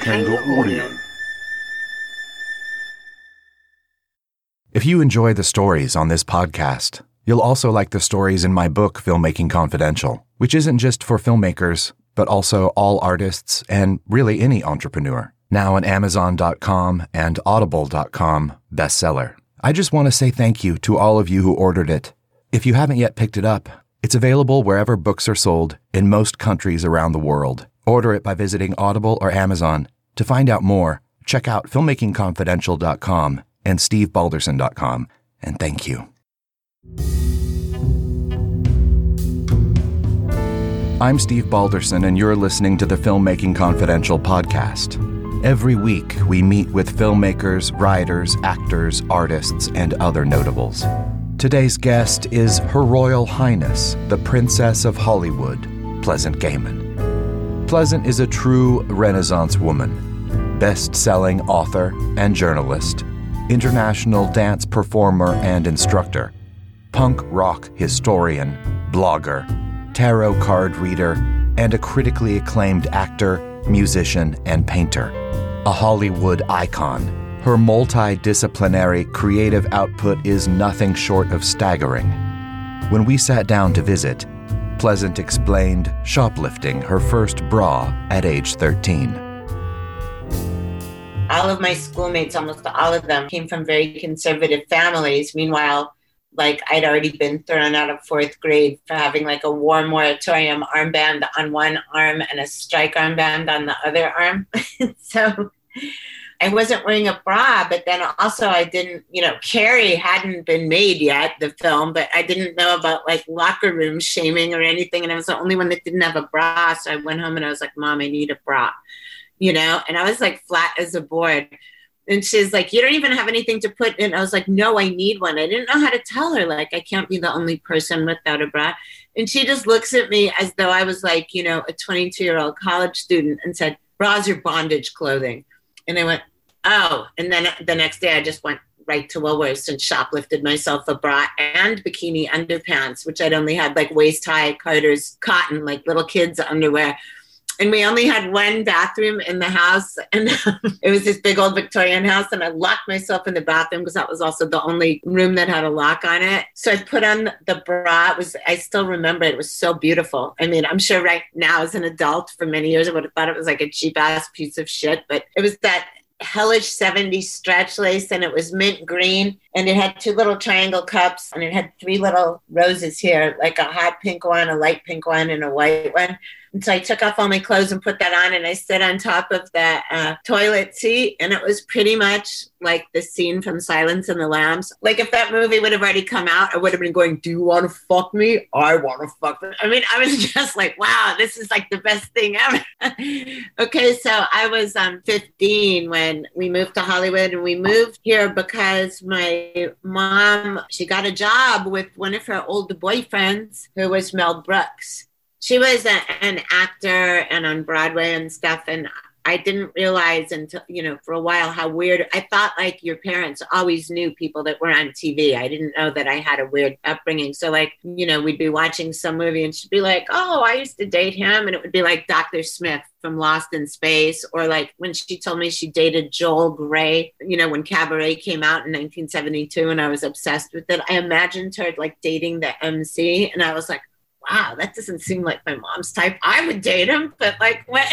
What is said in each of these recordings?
Panda Audio. If you enjoy the stories on this podcast, you'll also like the stories in my book, Filmmaking Confidential, which isn't just for filmmakers, but also all artists and really any entrepreneur. Now an Amazon.com and Audible.com bestseller. I just want to say thank you to all of you who ordered it. If you haven't yet picked it up, it's available wherever books are sold in most countries around the world. Order it by visiting Audible or Amazon. To find out more, check out filmmakingconfidential.com and stevebalderson.com. And thank you. I'm Steve Balderson, and you're listening to the Filmmaking Confidential podcast. Every week, we meet with filmmakers, writers, actors, artists, and other notables. Today's guest is Her Royal Highness, the Princess of Hollywood, Pleasant Gehman. Pleasant is a true Renaissance woman, best selling author and journalist, international dance performer and instructor, punk rock historian, blogger, tarot card reader, and a critically acclaimed actor, musician, and painter. A Hollywood icon, her multidisciplinary creative output is nothing short of staggering. When we sat down to visit, Pleasant explained shoplifting her first bra at age 13. All of my schoolmates, almost all of them, came from very conservative families. Meanwhile, like I'd already been thrown out of fourth grade for having like a war moratorium armband on one arm and a strike armband on the other arm. so I wasn't wearing a bra, but then also I didn't, you know, Carrie hadn't been made yet, the film, but I didn't know about like locker room shaming or anything. And I was the only one that didn't have a bra. So I went home and I was like, Mom, I need a bra, you know, and I was like flat as a board. And she's like, You don't even have anything to put in. I was like, No, I need one. I didn't know how to tell her, like, I can't be the only person without a bra. And she just looks at me as though I was like, you know, a 22 year old college student and said, Bras are bondage clothing. And I went, Oh. And then the next day I just went right to Woolworths and shoplifted myself a bra and bikini underpants, which I'd only had like waist high Carter's cotton, like little kids' underwear. And we only had one bathroom in the house and it was this big old victorian house and i locked myself in the bathroom because that was also the only room that had a lock on it. So i put on the bra. It was i still remember it, it was so beautiful. I mean i'm sure right now as an adult for many years i would have thought it was like a cheap ass piece of shit but it was that hellish 70s stretch lace and it was mint green and it had two little triangle cups and it had three little roses here like a hot pink one a light pink one and a white one and so I took off all my clothes and put that on, and I stood on top of that uh, toilet seat, and it was pretty much like the scene from Silence and the Lambs. Like if that movie would have already come out, I would have been going, "Do you want to fuck me? I want to fuck." Me. I mean, I was just like, "Wow, this is like the best thing ever." okay, so I was um, 15 when we moved to Hollywood, and we moved here because my mom she got a job with one of her old boyfriends, who was Mel Brooks she was a, an actor and on Broadway and stuff. And I didn't realize until, you know, for a while how weird I thought like your parents always knew people that were on TV. I didn't know that I had a weird upbringing. So, like, you know, we'd be watching some movie and she'd be like, oh, I used to date him. And it would be like Dr. Smith from Lost in Space, or like when she told me she dated Joel Grey, you know, when Cabaret came out in 1972 and I was obsessed with it. I imagined her like dating the MC and I was like, wow, that doesn't seem like my mom's type. I would date him, but like, what?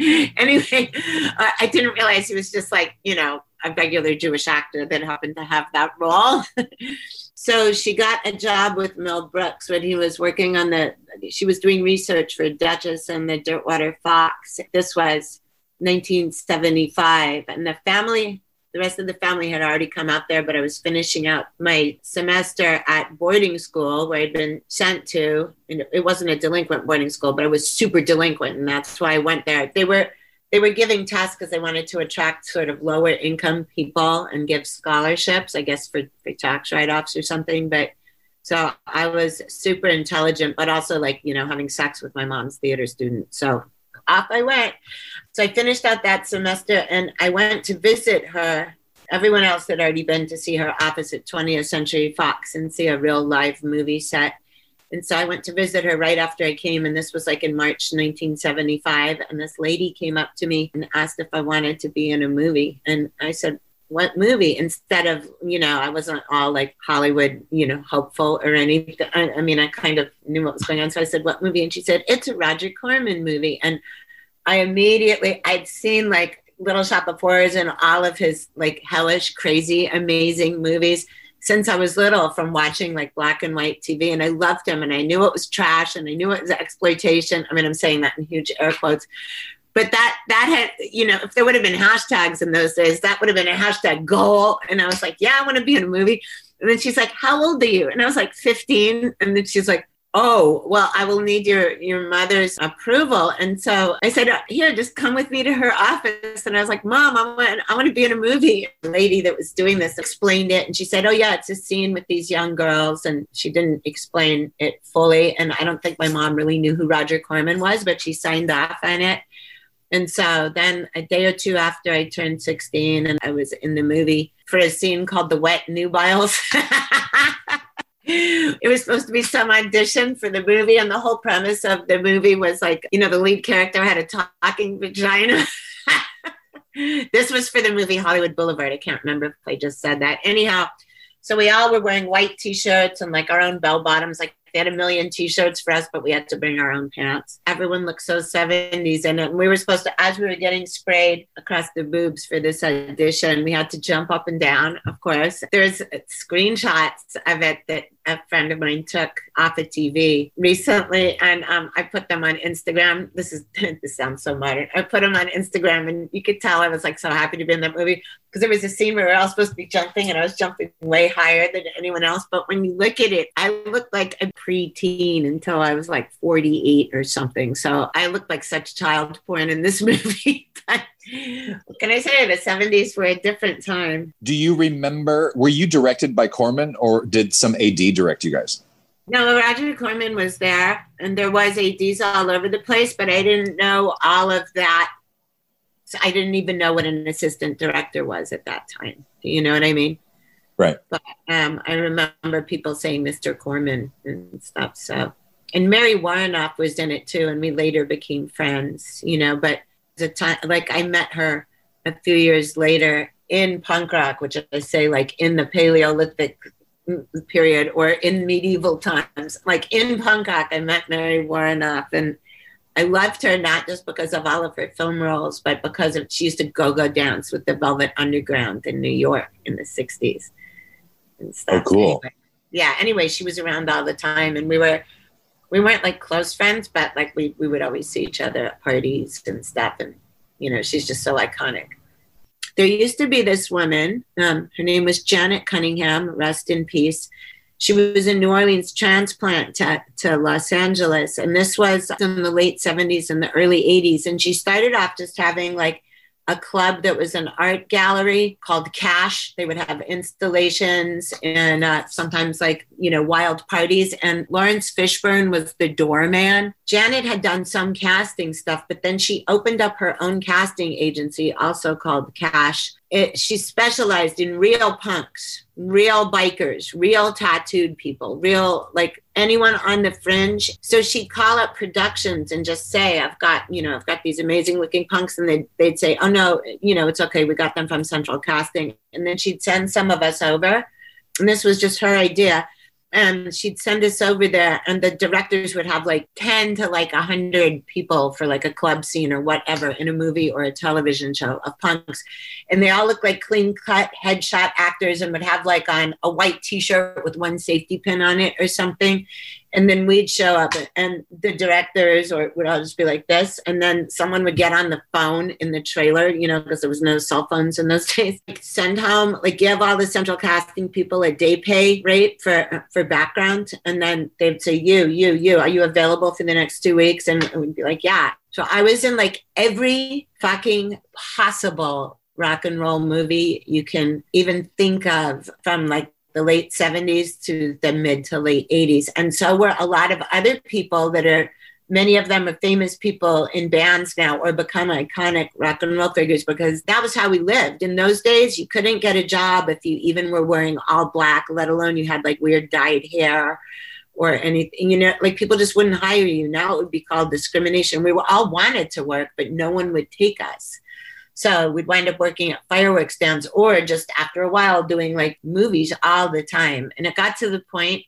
anyway, uh, I didn't realize he was just like, you know, a regular Jewish actor that happened to have that role. so she got a job with Mel Brooks when he was working on the, she was doing research for Duchess and the Dirtwater Fox. This was 1975. And the family the rest of the family had already come out there, but I was finishing up my semester at boarding school where I'd been sent to. And it wasn't a delinquent boarding school, but I was super delinquent, and that's why I went there. They were they were giving tests because they wanted to attract sort of lower income people and give scholarships, I guess for, for tax write offs or something. But so I was super intelligent, but also like, you know, having sex with my mom's theater student. So off I went. So I finished out that semester and I went to visit her. Everyone else had already been to see her office at 20th Century Fox and see a real live movie set. And so I went to visit her right after I came, and this was like in March 1975. And this lady came up to me and asked if I wanted to be in a movie. And I said, what movie instead of you know i wasn't all like hollywood you know hopeful or anything I, I, mean i kind of knew what was going on. So i said what movie? And she said it's a roger corman movie. And i immediately i'd seen like little shop of horrors and all of his like hellish crazy amazing movies since i was little from watching like black and white tv and i loved him and i knew it was trash and i knew it was exploitation. I mean i'm saying that in huge air quotes but that that had you know if there would have been hashtags in those days that would have been a hashtag goal. And i was like yeah i want to be in a movie. And then she's like how old are you? And i was like 15 and then she's like oh well i will need your your mother's approval. And so i said uh, here just come with me to her office. And i was like mom i want i want to be in a movie. The lady that was doing this explained it. And she said oh yeah it's a scene with these young girls. And she didn't explain it fully. And i don't think my mom really knew who roger corman was but she signed off on it and so then a day or two after I turned 16 and I was in the movie for a scene called The Wet Nubiles. it was supposed to be some audition for the movie and the whole premise of the movie was like, you know, the lead character had a talking vagina. this was for the movie Hollywood Boulevard. I can't remember if I just said that. Anyhow, so we all were wearing white t-shirts and like our own bell bottoms, like they had a million t-shirts for us, but we had to bring our own pants. Everyone looked so 70s. And we were supposed to, as we were getting sprayed across the boobs for this audition, we had to jump up and down, of course. There's screenshots of it that a friend of mine took off a TV recently, and um, I put them on Instagram. This is this sounds so modern. I put them on Instagram, and you could tell I was like so happy to be in that movie because there was a scene where we were all supposed to be jumping, and I was jumping way higher than anyone else. But when you look at it, I looked like a preteen until I was like 48 or something. So I looked like such child porn in this movie. What can I say? The 70s were a different time. Do you remember, were you directed by Corman or did some AD direct you guys? No, Roger Corman was there and there was ADs all over the place, but I didn't know all of that. So I didn't even know what an assistant director was at that time. Do you know what I mean? Right. But um, I remember people saying Mr. Corman and stuff. So, and Mary Woronov was in it too, and we later became friends, you know. But the time, like I met her a few years later in punk rock, which I say like in the Paleolithic period or in medieval times. Like in punk rock, I met Mary Woronov, and I loved her not just because of all of her film roles, but because of she used to go go dance with the Velvet Underground in New York in the '60s and stuff. Oh, cool. Anyway, yeah. Anyway, she was around all the time, and we were we weren't like close friends, but like we we would always see each other at parties and stuff. And you know, she's just so iconic. There used to be this woman. Um, her name was Janet Cunningham. Rest in peace. She was in New Orleans transplant to, to Los Angeles, and this was in the late 70s and the early 80s. And she started off just having like a club that was an art gallery called Cash. They would have installations and uh, sometimes like, you know, wild parties. And Laurence Fishburne was the doorman. Janet had done some casting stuff, but then she opened up her own casting agency, also called Cash. It, she specialized in real punks, real bikers, real tattooed people, real like anyone on the fringe. So she'd call up productions and just say, I've got, you know, I've got these amazing looking punks. And they'd, they'd say, oh no, you know, it's okay. We got them from Central Casting. And then she'd send some of us over. And this was just her idea and she'd send us over there and the directors would have like 10 to like 100 people for like a club scene or whatever in a movie or a television show of punks. And they all look like clean cut headshot actors and would have like on a white t-shirt with one safety pin on it or something and then we'd show up and the directors or would all just be like this. And then someone would get on the phone in the trailer you know because there was no cell phones in those days like send home like give all the central casting people a day pay rate for for background. And then they'd say you you you are you available for the next two weeks? And we'd be like yeah. So i was in like every fucking possible rock and roll movie you can even think of from like the late 70s to the mid to late 80s. And so were a lot of other people that are, many of them are famous people in bands now or become iconic rock and roll figures because that was how we lived. In those days, you couldn't get a job if you even were wearing all black, let alone you had like weird dyed hair or anything. You know, like people just wouldn't hire you. Now it would be called discrimination. We were all wanted to work, but no one would take us. So we'd wind up working at fireworks stands or just after a while doing like movies all the time. And it got to the point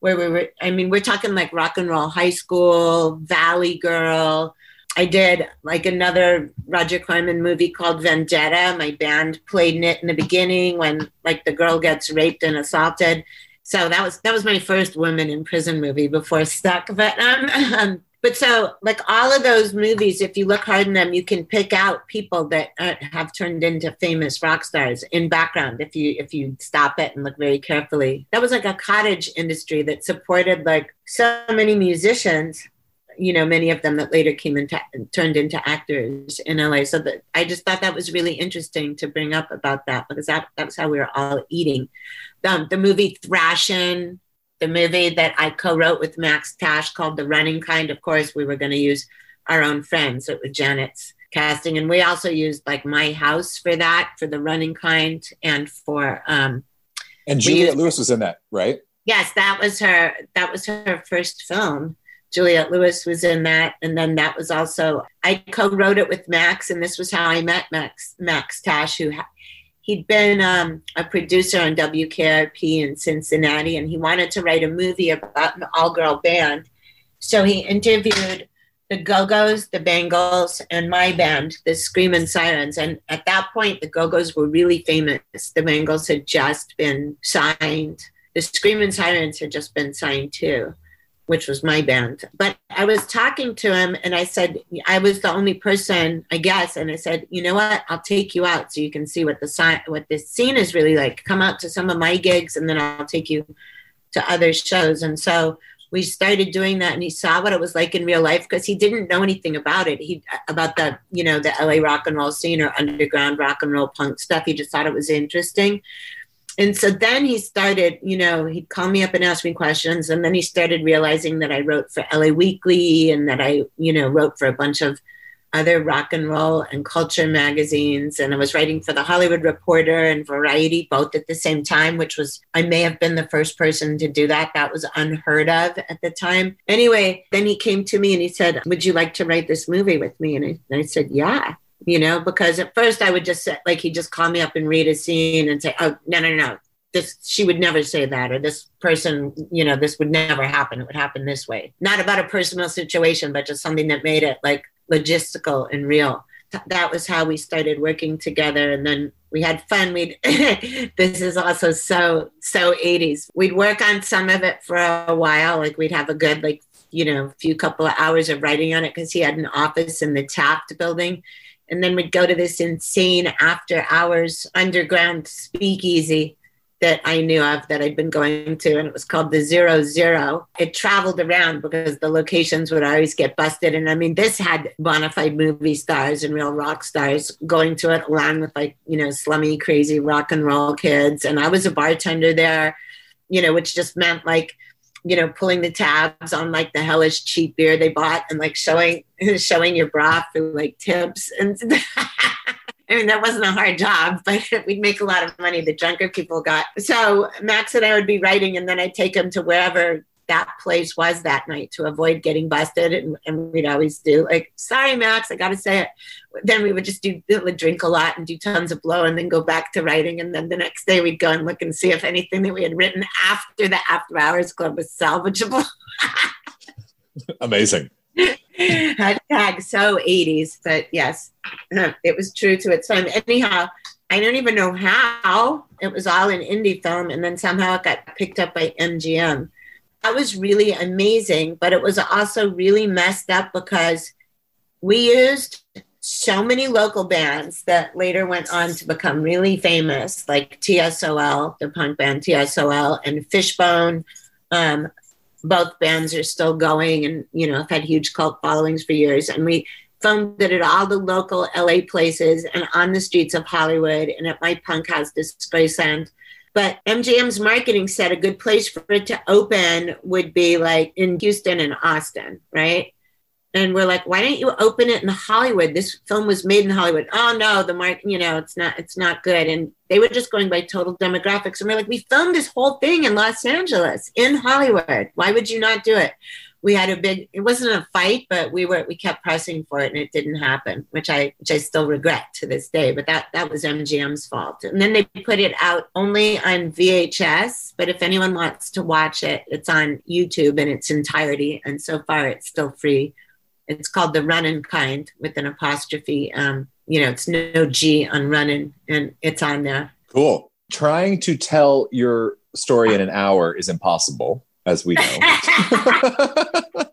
where we were, I mean, we're talking like rock and roll high school, Valley Girl. I did like another Roger Corman movie called Vendetta. My band played in it in the beginning when like the girl gets raped and assaulted. So that was that was my first woman in prison movie before Stuck. But um, but so like all of those movies if you look hard in them you can pick out people that have turned into famous rock stars in background if you if you stop it and look very carefully. That was like a cottage industry that supported like so many musicians you know many of them that later came into turned into actors in la so that i just thought that was really interesting to bring up about that because that, that was how we were all eating. Um, the movie thrashin the movie that I co-wrote with Max Tash called The Running Kind. Of course, we were going to use our own friends. It was Janet's casting, and we also used like My House for that, for The Running Kind, and for. Um, and Juliette used, Lewis was in that, right? Yes, that was her. That was her first film. Juliette Lewis was in that, and then that was also I co-wrote it with Max, and this was how I met Max Max Tash, who he'd been um, a producer on WKRP in Cincinnati, and he wanted to write a movie about an all-girl band. So he interviewed the Go-Go's, the Bangles, and my band, the Screaming Sirens. And at that point, the Go-Go's were really famous. The Bangles had just been signed. The Screaming Sirens had just been signed too which was my band. But I was talking to him and I said, I was the only person, I guess. And I said, you know what? I'll take you out so you can see what the sign, what this scene is really like. Come out to some of my gigs and then I'll take you to other shows. And so we started doing that and he saw what it was like in real life because he didn't know anything about it. He about the, you know, the LA rock and roll scene or underground rock and roll punk stuff. He just thought it was interesting and so then he started, you know, he'd call me up and ask me questions. And then he started realizing that I wrote for LA Weekly and that I, you know, wrote for a bunch of other rock and roll and culture magazines. And I was writing for the Hollywood Reporter and Variety both at the same time, which was, I may have been the first person to do that. That was unheard of at the time. Anyway, then he came to me and he said, Would you like to write this movie with me? And I, and I said, Yeah you know, because at first I would just say, like, he'd just call me up and read a scene and say, oh, no, no, no, this, she would never say that, or this person, you know, this would never happen. It would happen this way. Not about a personal situation, but just something that made it like logistical and real. That was how we started working together. And then we had fun. We'd, this is also so, so 80s. We'd work on some of it for a while. Like, we'd have a good, like, you know, few couple of hours of writing on it because he had an office in the Taft building and then we'd go to this insane after hours underground speakeasy that I knew of that I'd been going to, and it was called the Zero Zero. It traveled around because the locations would always get busted. And I mean, this had bona fide movie stars and real rock stars going to it, along with like, you know, slummy, crazy rock and roll kids. And I was a bartender there, you know, which just meant like, you know, pulling the tabs on like the hellish cheap beer they bought and like showing showing your bra for like tips. And I mean, that wasn't a hard job, but we'd make a lot of money. The drunker people got. So Max and I would be writing, and then I'd take him to wherever that place was that night to avoid getting busted. And, and we'd always do like, sorry, Max, I got to say it. Then we would just do, would drink a lot and do tons of blow and then go back to writing. And then the next day we'd go and look and see if anything that we had written after the after hours club was salvageable. Amazing. Hashtag so 80s, but yes, uh, it was true to its time. Anyhow, I don't even know how it was all in indie film, and then somehow it got picked up by MGM that was really amazing, but it was also really messed up because we used so many local bands that later went on to become really famous, like TSOL, the punk band TSOL, and Fishbone. Um, both bands are still going and, you know, have had huge cult followings for years. And we filmed it at all the local LA places and on the streets of Hollywood and at my punk house, Disgraceland. But MGM's marketing said a good place for it to open would be like in Houston and Austin, right? and we're like, why don't you open it in Hollywood? This film was made in Hollywood. Oh no, the mark, you know, it's not, it's not good. And they were just going by total demographics. And we're like, we filmed this whole thing in Los Angeles, in Hollywood. Why would you not do it? We had a big, it wasn't a fight, but we were, we kept pressing for it and it didn't happen, which I, which I still regret to this day. But that, that was MGM's fault. And then they put it out only on VHS. But if anyone wants to watch it, it's on YouTube in its entirety. And so far, it's still free it's called the running kind with an apostrophe. Um, you know, it's no G on running, and it's on there. Cool. Trying to tell your story in an hour is impossible, as we know.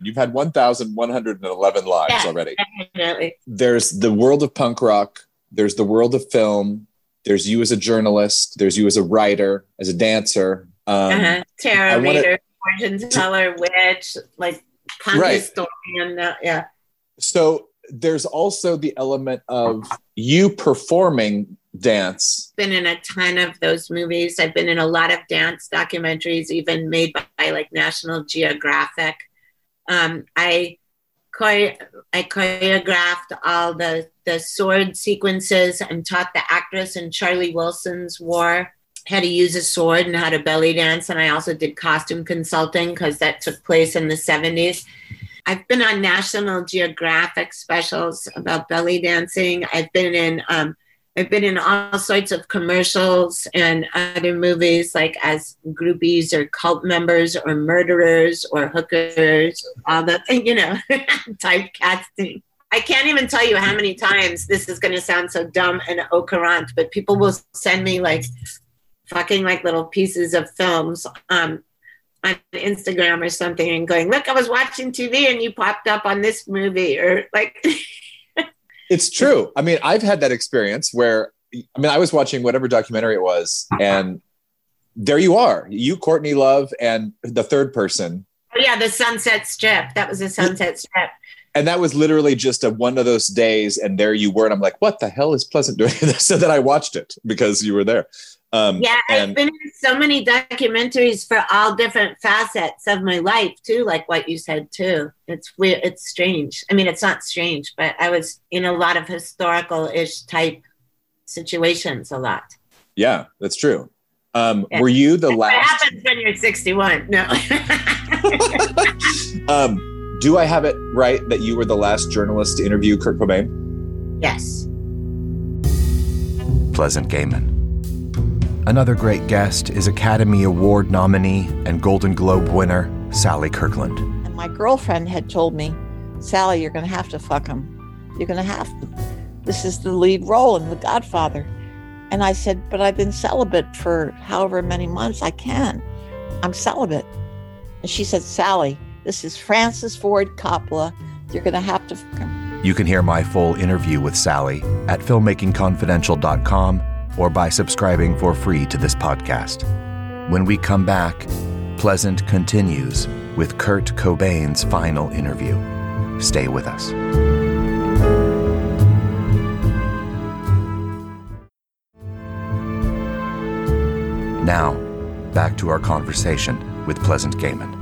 You've had 1,111 lives yeah, already. Definitely. There's the world of punk rock. There's the world of film. There's you as a journalist. There's you as a writer, as a dancer. Um, uh-huh. Tarot reader, fortune teller, witch, like right. historian. Uh, yeah. So there's also the element of you performing dance. Been in a ton of those movies. I've been in a lot of dance documentaries, even made by, by like National Geographic. Um, I I choreographed all the the sword sequences and taught the actress in Charlie Wilson's War how to use a sword and how to belly dance. And I also did costume consulting because that took place in the 70s. I've been on National Geographic specials about belly dancing. I've been in um, I've been in all sorts of commercials and other movies, like as groupies or cult members or murderers or hookers, all that, you know, typecasting. I can't even tell you how many times this is going to sound so dumb and au courant, but people will send me like fucking like little pieces of films um, on Instagram or something and going, look, I was watching TV and you popped up on this movie or like. it's true. I mean, I've had that experience where, I mean, I was watching whatever documentary it was and there you are, you, Courtney Love, and the third person. Oh, yeah, the Sunset Strip. That was a Sunset Strip. And that was literally just a one of those days, and there you were, and I'm like, "What the hell is Pleasant doing?" so then I watched it because you were there. Um, yeah, and- I've been in so many documentaries for all different facets of my life too, like what you said too. It's weird. It's strange. I mean, it's not strange, but I was in a lot of historical-ish type situations a lot. Yeah, that's true. Um, yeah. Were you the last? What happens when you're 61? No. um, do I have it right that you were the last journalist to interview Kurt Cobain? Yes. Pleasant Gehman. Another great guest is Academy Award nominee and Golden Globe winner Sally Kirkland. And my girlfriend had told me, Sally, you're going to have to fuck him. You're going to have to. This is the lead role in The Godfather. And I said, But I've been celibate for however many months I can. I'm celibate. And she said, Sally, this is Francis Ford Coppola. You're going to have to fuck him. You can hear my full interview with Sally at filmmakingconfidential.com or by subscribing for free to this podcast. When we come back, Pleasant continues with Kurt Cobain's final interview. Stay with us. Now, back to our conversation with Pleasant Gehman.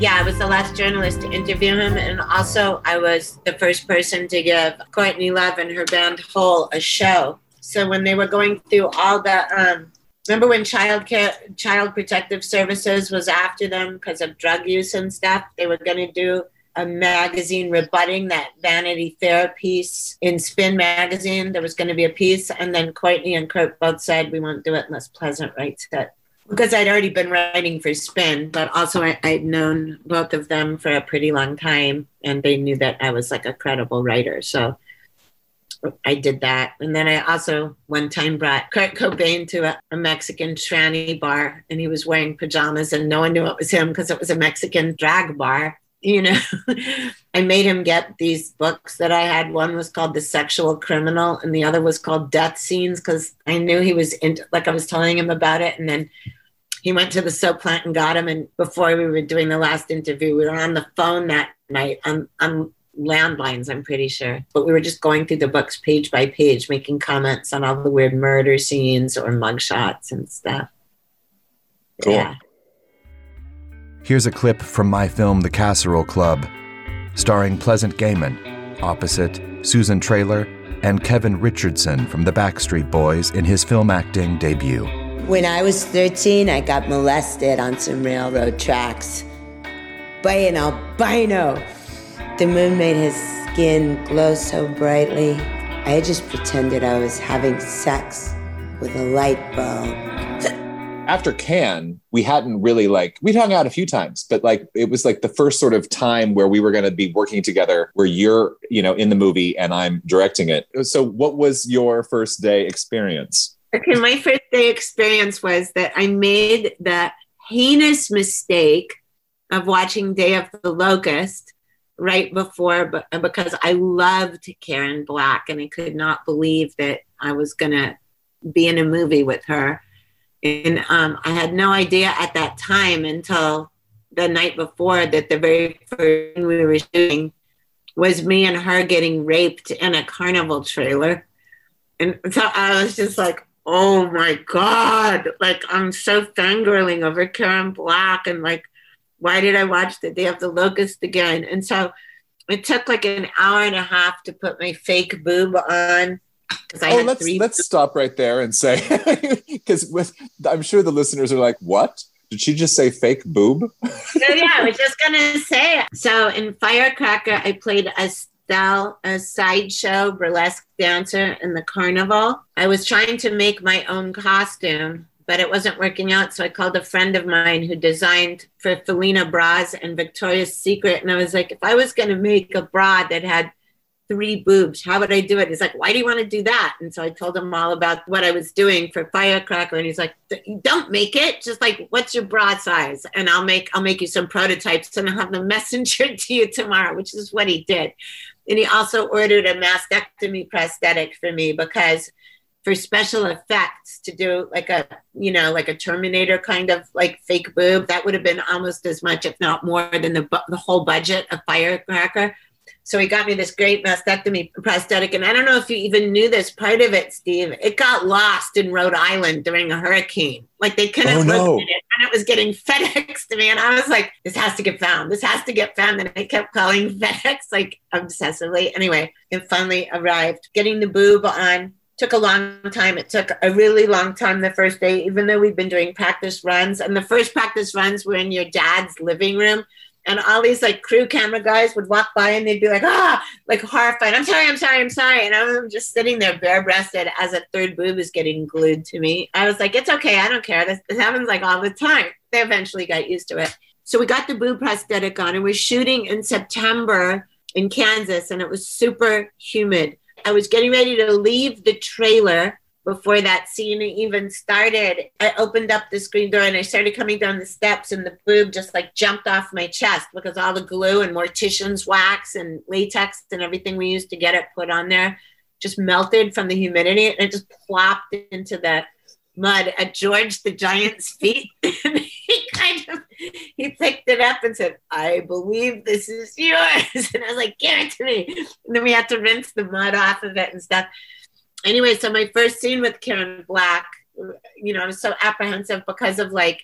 Yeah, I was the last journalist to interview him, and also I was the first person to give Courtney Love and her band Hole a show so when they were going through all the, um, remember when child care, child protective services was after them because of drug use and stuff? They were going to do a magazine rebutting that Vanity Fair piece in Spin magazine. There was going to be a piece, and then Courtney and Kurt both said we won't do it unless Pleasant writes it. Because I'd already been writing for Spin, but also I, I'd known both of them for a pretty long time, and they knew that I was like a credible writer. So I did that. And then I also one time brought Kurt Cobain to a, a, Mexican tranny bar and he was wearing pajamas and no one knew it was him because it was a Mexican drag bar. You know, I made him get these books that I had. One was called The Sexual Criminal and the other was called Death Scenes because I knew he was into, like I was telling him about it. And then he went to the soap plant and got him. And before we were doing the last interview, we were on the phone that night. I'm, I'm landlines, I'm pretty sure. But we were just going through the books page by page, making comments on all the weird murder scenes or mugshots and stuff. Cool. Yeah. Here's a clip from my film, The Casserole Club, starring Pleasant Gehman, opposite Susan Traylor and Kevin Richardson from the Backstreet Boys in his film acting debut. When I was 13, I got molested on some railroad tracks by an albino. The moon made his skin glow so brightly. I just pretended I was having sex with a light bulb. After Cannes, we hadn't really like we'd hung out a few times, but like it was like the first sort of time where we were going to be working together, where you're you know in the movie and I'm directing it. So, what was your first day experience? Okay, my first day experience was that I made the heinous mistake of watching Day of the Locust right before, but because I loved Karen Black and I could not believe that I was going to be in a movie with her. And um, I had no idea at that time until the night before that the very first thing we were shooting was me and her getting raped in a carnival trailer. And so I was just like, oh my God, like I'm so fangirling over Karen Black and like, why did I watch the Day of the Locust again? And so it took like an hour and a half to put my fake boob on oh, let's let's stop right there and say because with I'm sure the listeners are like, what? Did she just say fake boob? So, yeah, I was just gonna say. It. So in Firecracker, I played Estelle, a sideshow burlesque dancer in the carnival. I was trying to make my own costume, but it wasn't working out. So I called a friend of mine who designed for Felina Bras and Victoria's Secret, and I was like, if I was gonna make a bra that had three boobs. How would I do it? He's like, why do you want to do that? And so I told him all about what I was doing for Firecracker. And he's like, don't make it. Just like, what's your bra size? And I'll make, I'll make you some prototypes and I'll have them messenger to you tomorrow, which is what he did. And he also ordered a mastectomy prosthetic for me because for special effects to do like a, you know, like a Terminator kind of like fake boob, that would have been almost as much, if not more than the, the whole budget of Firecracker so he got me this great mastectomy prosthetic. And I don't know if you even knew this part of it, Steve. It got lost in Rhode Island during a hurricane. Like they couldn't oh, no. it and it was getting FedEx to me. And I was like, this has to get found. This has to get found. And I kept calling FedEx like obsessively. Anyway, it finally arrived. Getting the boob on took a long time. It took a really long time the first day, even though we've been doing practice runs. And the first practice runs were in your dad's living room and all these like crew camera guys would walk by and they'd be like, ah, like horrified. I'm sorry, I'm sorry, I'm sorry. And I'm just sitting there bare breasted as a third boob is getting glued to me. I was like, it's okay, I don't care. This, this happens like all the time. They eventually got used to it. So we got the boob prosthetic on and we're shooting in September in Kansas and it was super humid. I was getting ready to leave the trailer before that scene even started, I opened up the screen door and I started coming down the steps, and the boob just like jumped off my chest because all the glue and mortician's wax and latex and everything we used to get it put on there just melted from the humidity and it just plopped into the mud at George the Giant's feet. he kind of he picked it up and said, I believe this is yours. And I was like, give it to me. And then we had to rinse the mud off of it and stuff anyway, so my first scene with Karen Black, you know, I was so apprehensive because of like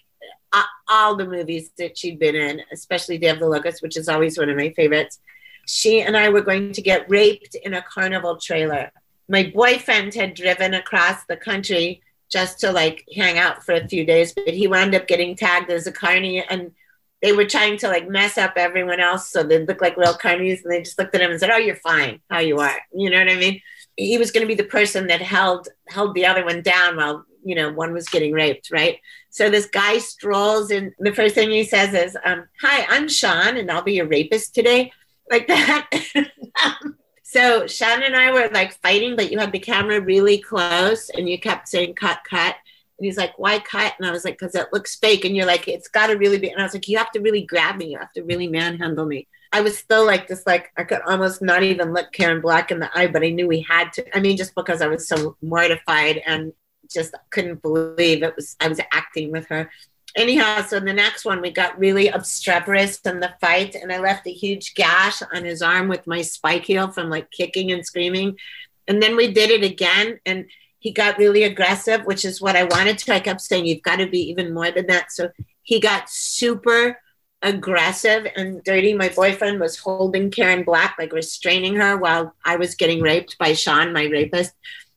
all the movies that she'd been in, especially Day of the Locust, which is always one of my favorites. She and I were going to get raped in a carnival trailer. My boyfriend had driven across the country just to like hang out for a few days, but he wound up getting tagged as a carny and they were trying to like mess up everyone else so they look like little carnies and they just looked at him and said, Oh, you're fine, how you are. You know what I mean? he was going to be the person that held held the other one down while you know one was getting raped right so this guy strolls and the first thing he says is um, hi i'm sean and i'll be your rapist today like that so sean and i were like fighting but you had the camera really close and you kept saying cut cut and he's like, why cut? And I was like, because it looks fake. And you're like, it's got to really be. And I was like, you have to really grab me. You have to really manhandle me. I was still like this, like I could almost not even look Karen Black in the eye, but I knew we had to. I mean, just because I was so mortified and just couldn't believe it was I was acting with her. Anyhow, so the next one we got really obstreperous in the fight, and I left a huge gash on his arm with my spike heel from like kicking and screaming. And then we did it again, and he got really aggressive, which is what I wanted to. I kept saying, You've got to be even more than that. So he got super aggressive and dirty. My boyfriend was holding Karen Black, like restraining her while I was getting raped by Sean, my rapist.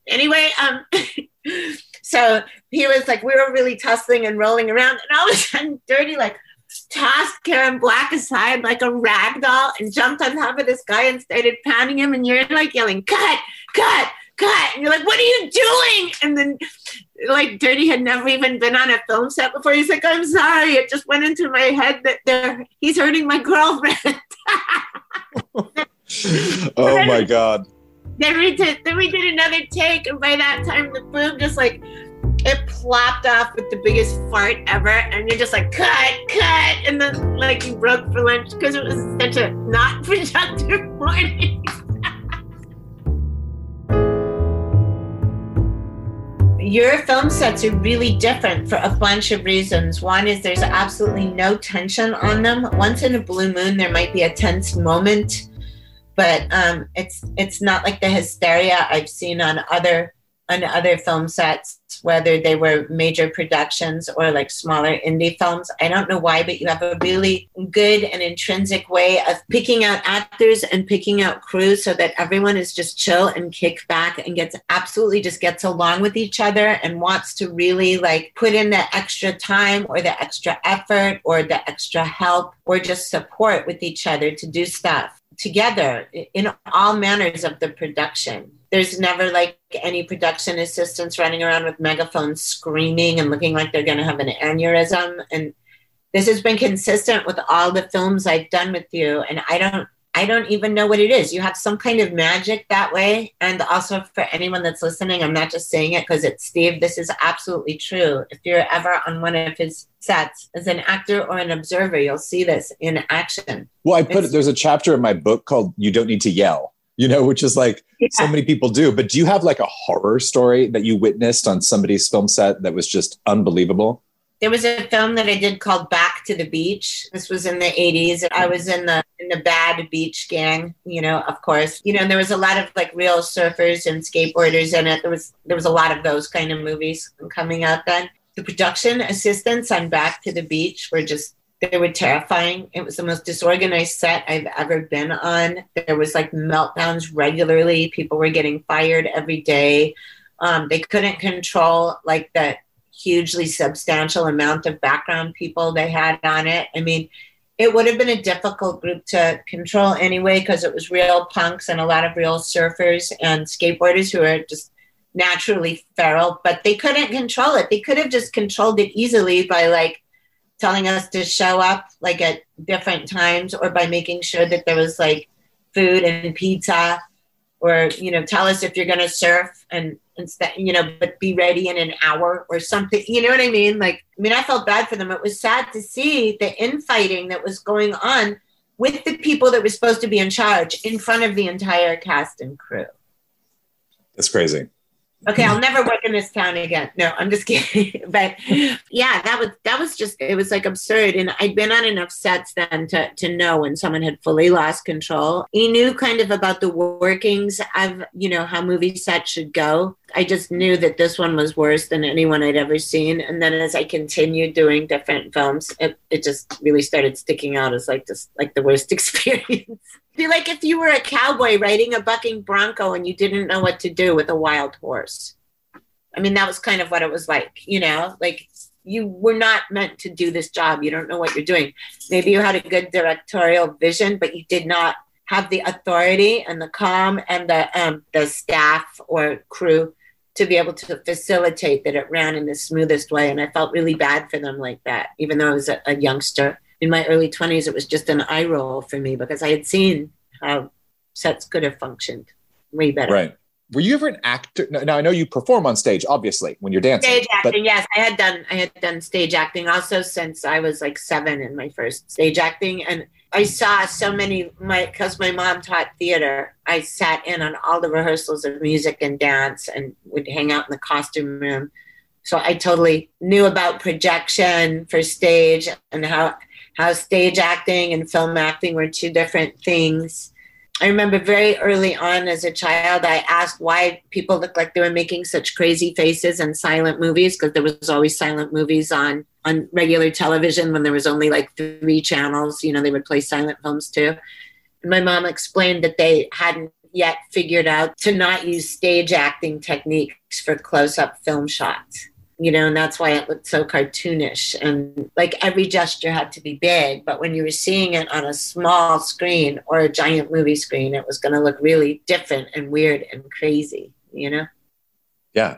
Anyway, um, so he was like, we were really tussling and rolling around, and all of a sudden, dirty, like, tossed Karen Black aside like a rag doll and jumped on top of this guy and started pounding him. And you're like yelling, cut, cut, cut. And you're like, what are you doing? And then like Dirty had never even been on a film set before. He's like, I'm sorry. It just went into my head that they're, he's hurting my girlfriend. oh my God. Then we did then we did another take, and by that time the boom just like it plopped off with the biggest fart ever, and you're just like cut, cut, and then like you broke for lunch because it was such a not productive morning. your film sets are really different for a bunch of reasons. One is there's absolutely no tension on them. Once in a blue moon, there might be a tense moment, but um, it's it's not like the hysteria I've seen on other on other film sets, whether they were major productions or like smaller indie films. I don't know why, but you have a really good and intrinsic way of picking out actors and picking out crews so that everyone is just chill and kick back and gets absolutely just gets along with each other and wants to really like put in the extra time or the extra effort or the extra help or just support with each other to do stuff together in all manners of the production. There's never like any production assistants running around with megaphones screaming and looking like they're going to have an aneurysm. And this has been consistent with all the films i've done with you. And i don't i don't even know what it is you have some kind of magic that way and also for anyone that's listening i'm not just saying it because it's steve this is absolutely true if you're ever on one of his sets as an actor or an observer you'll see this in action well i put it's, there's a chapter in my book called you don't need to yell you know, which is like yeah. so many people do. But do you have like a horror story that you witnessed on somebody's film set that was just unbelievable? There was a film that I did called Back to the Beach. This was in the 80s. I was in the in the bad beach gang, you know, of course. You know, and there was a lot of like real surfers and skateboarders in it. There was there was a lot of those kind of movies coming out then. The production assistants on Back to the Beach were just they were terrifying. It was the most disorganized set I've ever been on. There was like meltdowns regularly. People were getting fired every day. Um, they couldn't control like the hugely substantial amount of background people they had on it. I mean, it would have been a difficult group to control anyway because it was real punks and a lot of real surfers and skateboarders who are just naturally feral, but they couldn't control it. They could have just controlled it easily by like telling us to show up like at different times or by making sure that there was like food and pizza or you know tell us if you're going to surf and instead you know but be ready in an hour or something you know what i mean? Like i mean i felt bad for them. It was sad to see the infighting that was going on with the people that were supposed to be in charge in front of the entire cast and crew. That's crazy Okay, I'll never work in this town again. No, I'm just kidding. but yeah, that was that was just it was like absurd. And I'd been on enough sets then to to know when someone had fully lost control. He knew kind of about the workings of you know how movie sets should go. I just knew that this one was worse than anyone I'd ever seen. And then as I continued doing different films, it, it just really started sticking out as like just like the worst experience be like if you were a cowboy riding a bucking bronco and you didn't know what to do with a wild horse. I mean, that was kind of what it was like, you know, like you were not meant to do this job. You don't know what you're doing. Maybe you had a good directorial vision, but you did not have the authority and the calm and the um, the staff or crew to be able to facilitate that it ran in the smoothest way. And I felt really bad for them like that, even though I was a, a youngster in my early 20s, it was just an eye roll for me because I had seen how sets could have functioned way better. Right. Were you ever an actor? Now I know you perform on stage, obviously, when you're dancing. Stage acting, yes, I had done. I had done stage acting also since I was like seven in my first stage acting, and I saw so many. My because my mom taught theater, I sat in on all the rehearsals of music and dance, and would hang out in the costume room. So I totally knew about projection for stage and how how stage acting and film acting were two different things. I remember very early on as a child, I asked why people looked like they were making such crazy faces in silent movies because there was always silent movies on on regular television when there was only like three channels. You know, they would play silent films too. And my mom explained that they hadn't yet figured out to not use stage acting techniques for close up film shots. You know, and that's why it looked so cartoonish. And like every gesture had to be big, but when you were seeing it on a small screen or a giant movie screen, it was going to look really different and weird and crazy, you know? Yeah.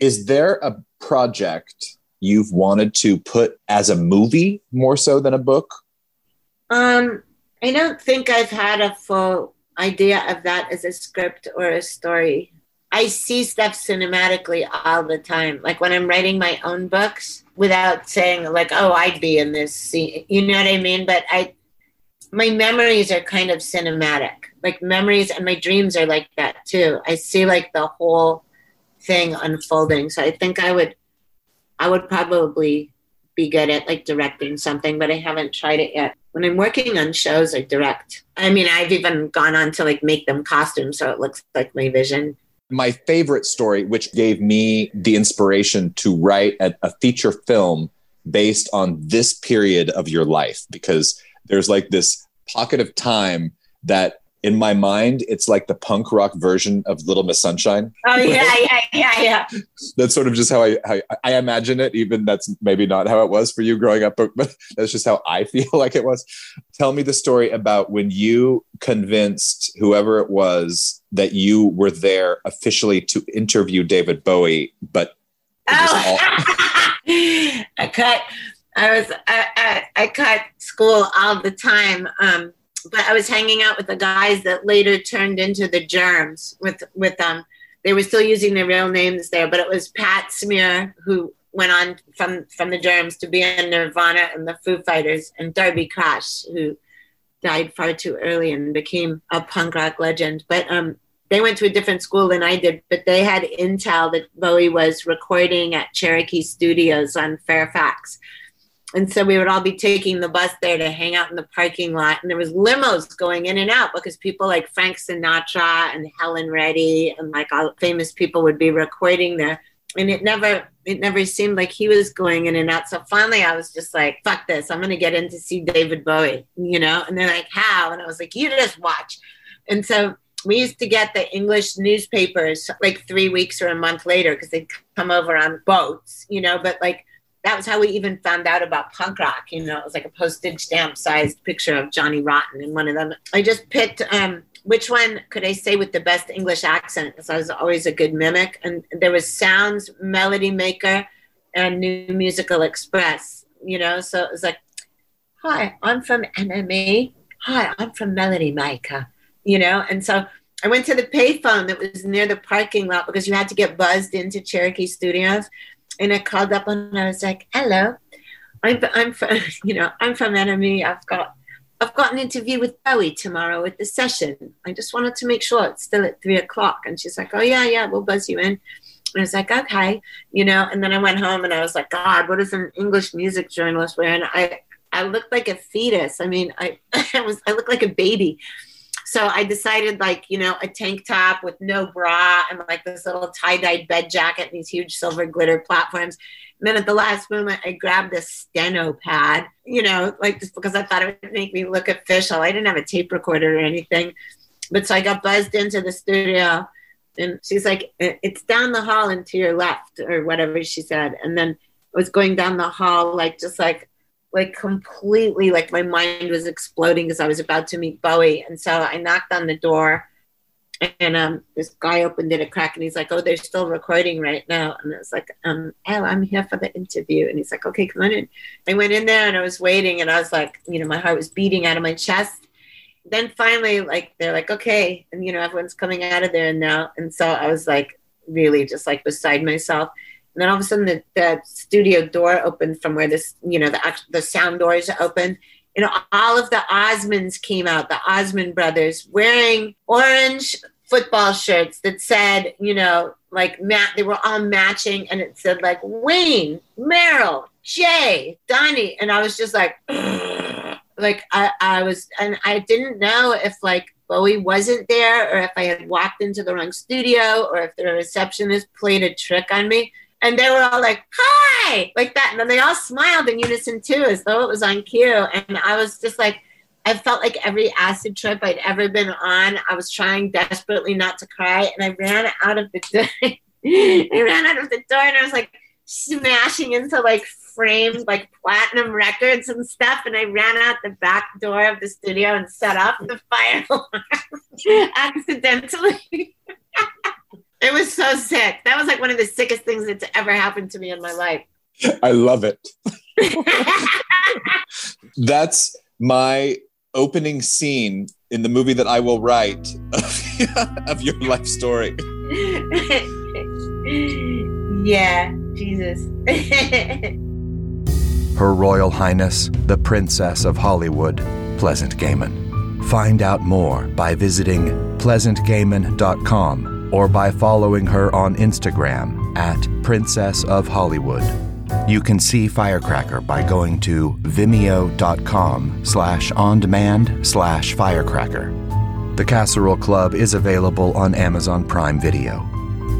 Is there a project you've wanted to put as a movie more so than a book? Um, I don't think I've had a full idea of that as a script or a story. I see stuff cinematically all the time. Like when I'm writing my own books without saying like, oh, I'd be in this scene. You know what I mean? But I my memories are kind of cinematic. Like memories and my dreams are like that too. I see like the whole thing unfolding. So I think I would I would probably be good at like directing something, but I haven't tried it yet. When I'm working on shows, I direct. I mean, I've even gone on to like make them costumes so it looks like my vision. My favorite story, which gave me the inspiration to write a, a feature film based on this period of your life, because there's like this pocket of time that in my mind, it's like the punk rock version of Little Miss Sunshine. Oh yeah, yeah, yeah, yeah. that's sort of just how I, how I imagine it. Even that's maybe not how it was for you growing up, but, but that's just how I feel like it was. Tell me the story about when you convinced whoever it was that you were there officially to interview David Bowie, but oh. I cut. I was I, I, I cut school all the time. Um, but I was hanging out with the guys that later turned into the Germs with with them. They were still using their real names there, but it was Pat Smear who went on from from the Germs to be in Nirvana and the Foo Fighters, and Darby Crash who died far too early and became a punk rock legend. But um, they went to a different school than I did, but they had intel that Bowie was recording at Cherokee Studios on Fairfax and so we would all be taking the bus there to hang out in the parking lot and there was limos going in and out because people like frank sinatra and helen reddy and like all famous people would be recording there. And it never it never seemed like he was going in and out. So finally i was just like fuck this. I'm gonna get in to see david bowie you know? And they're like how? And i was like you just watch. And so we used to get the English newspapers like three weeks or a month later because they'd come over on boats, you know, but like that was how we even found out about punk rock. You know, it was like a postage stamp sized picture of Johnny Rotten in one of them. I just picked um, which one could I say with the best English accent? Because I was always a good mimic. And there was Sounds, Melody Maker, and New Musical Express. You know, so it was like, "Hi, I'm from NME. Hi, I'm from Melody Maker." You know, and so I went to the payphone that was near the parking lot because you had to get buzzed into Cherokee Studios and I called up and I was like, "Hello, I'm I'm from you know I'm from NME. I've got I've got an interview with Bowie tomorrow at the session. I just wanted to make sure it's still at three o'clock." And she's like, "Oh yeah, yeah, we'll buzz you in." And I was like, "Okay," you know. And then I went home and I was like, "God, what does an English music journalist wear?" And I I looked like a fetus. I mean, I I was I looked like a baby. So I decided, like, you know, a tank top with no bra and like this little tie dyed bed jacket and these huge silver glitter platforms. And then at the last moment, I grabbed a steno pad, you know, like just because I thought it would make me look official. I didn't have a tape recorder or anything. But so I got buzzed into the studio and she's like, it's down the hall and to your left or whatever she said. And then I was going down the hall, like, just like like completely like my mind was exploding because I was about to meet Bowie. And so I knocked on the door and um, this guy opened it a crack and he's like, Oh, they're still recording right now. And I was like, um, oh, I'm here for the interview. And he's like, Okay, come on in. I went in there and I was waiting and I was like, you know, my heart was beating out of my chest. Then finally, like they're like, Okay, and you know, everyone's coming out of there now. And so I was like really just like beside myself. And then all of a sudden, the, the studio door opened from where this, you know, the the sound doors opened. And all of the Osmonds came out, the Osmond brothers, wearing orange football shirts that said, you know, like Matt, they were all matching, and it said like Wayne, Merrill, Jay, Donny, and I was just like, like I, I was, and I didn't know if like Bowie wasn't there, or if I had walked into the wrong studio, or if the receptionist played a trick on me and they were all like, hi, like that. And then they all smiled in unison too, as though it was on cue. And I was just like, I felt like every acid trip I'd ever been on, I was trying desperately not to cry. And I ran out of the door. I ran out of the door and I was like smashing into like framed like platinum records and stuff. And I ran out the back door of the studio and set off the fire alarm accidentally. it was so sick. That was like one of the sickest things that's ever happened to me in my life. I love it. that's my opening scene in the movie that I will write of your life story. yeah, Jesus. Her Royal Highness, the Princess of Hollywood, Pleasant Gehman. Find out more by visiting pleasantgehman.com or by following her on Instagram at Princess of Hollywood. You can see Firecracker by going to vimeo.com slash on demand slash firecracker. The Casserole Club is available on Amazon Prime Video.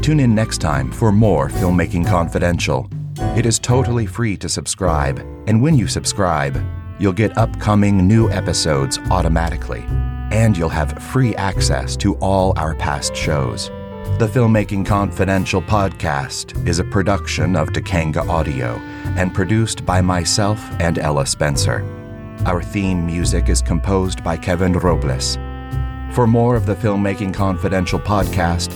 Tune in next time for more Filmmaking Confidential it is totally free to subscribe, and when you subscribe, you'll get upcoming new episodes automatically, and you'll have free access to all our past shows. The Filmmaking Confidential podcast is a production of Dakanga Audio and produced by myself and Ella Spencer. Our theme music is composed by Kevin Robles. For more of the Filmmaking Confidential podcast,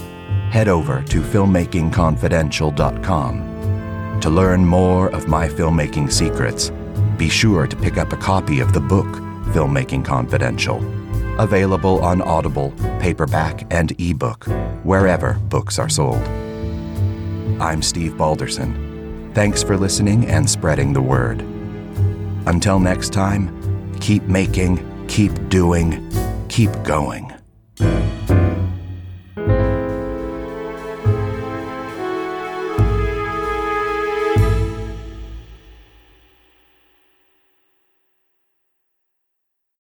head over to filmmakingconfidential.com. To learn more of my filmmaking secrets, be sure to pick up a copy of the book, Filmmaking Confidential, available on Audible, paperback, and ebook, wherever books are sold. I'm Steve Balderson. Thanks for listening and spreading the word. Until next time, keep making, keep doing, keep going.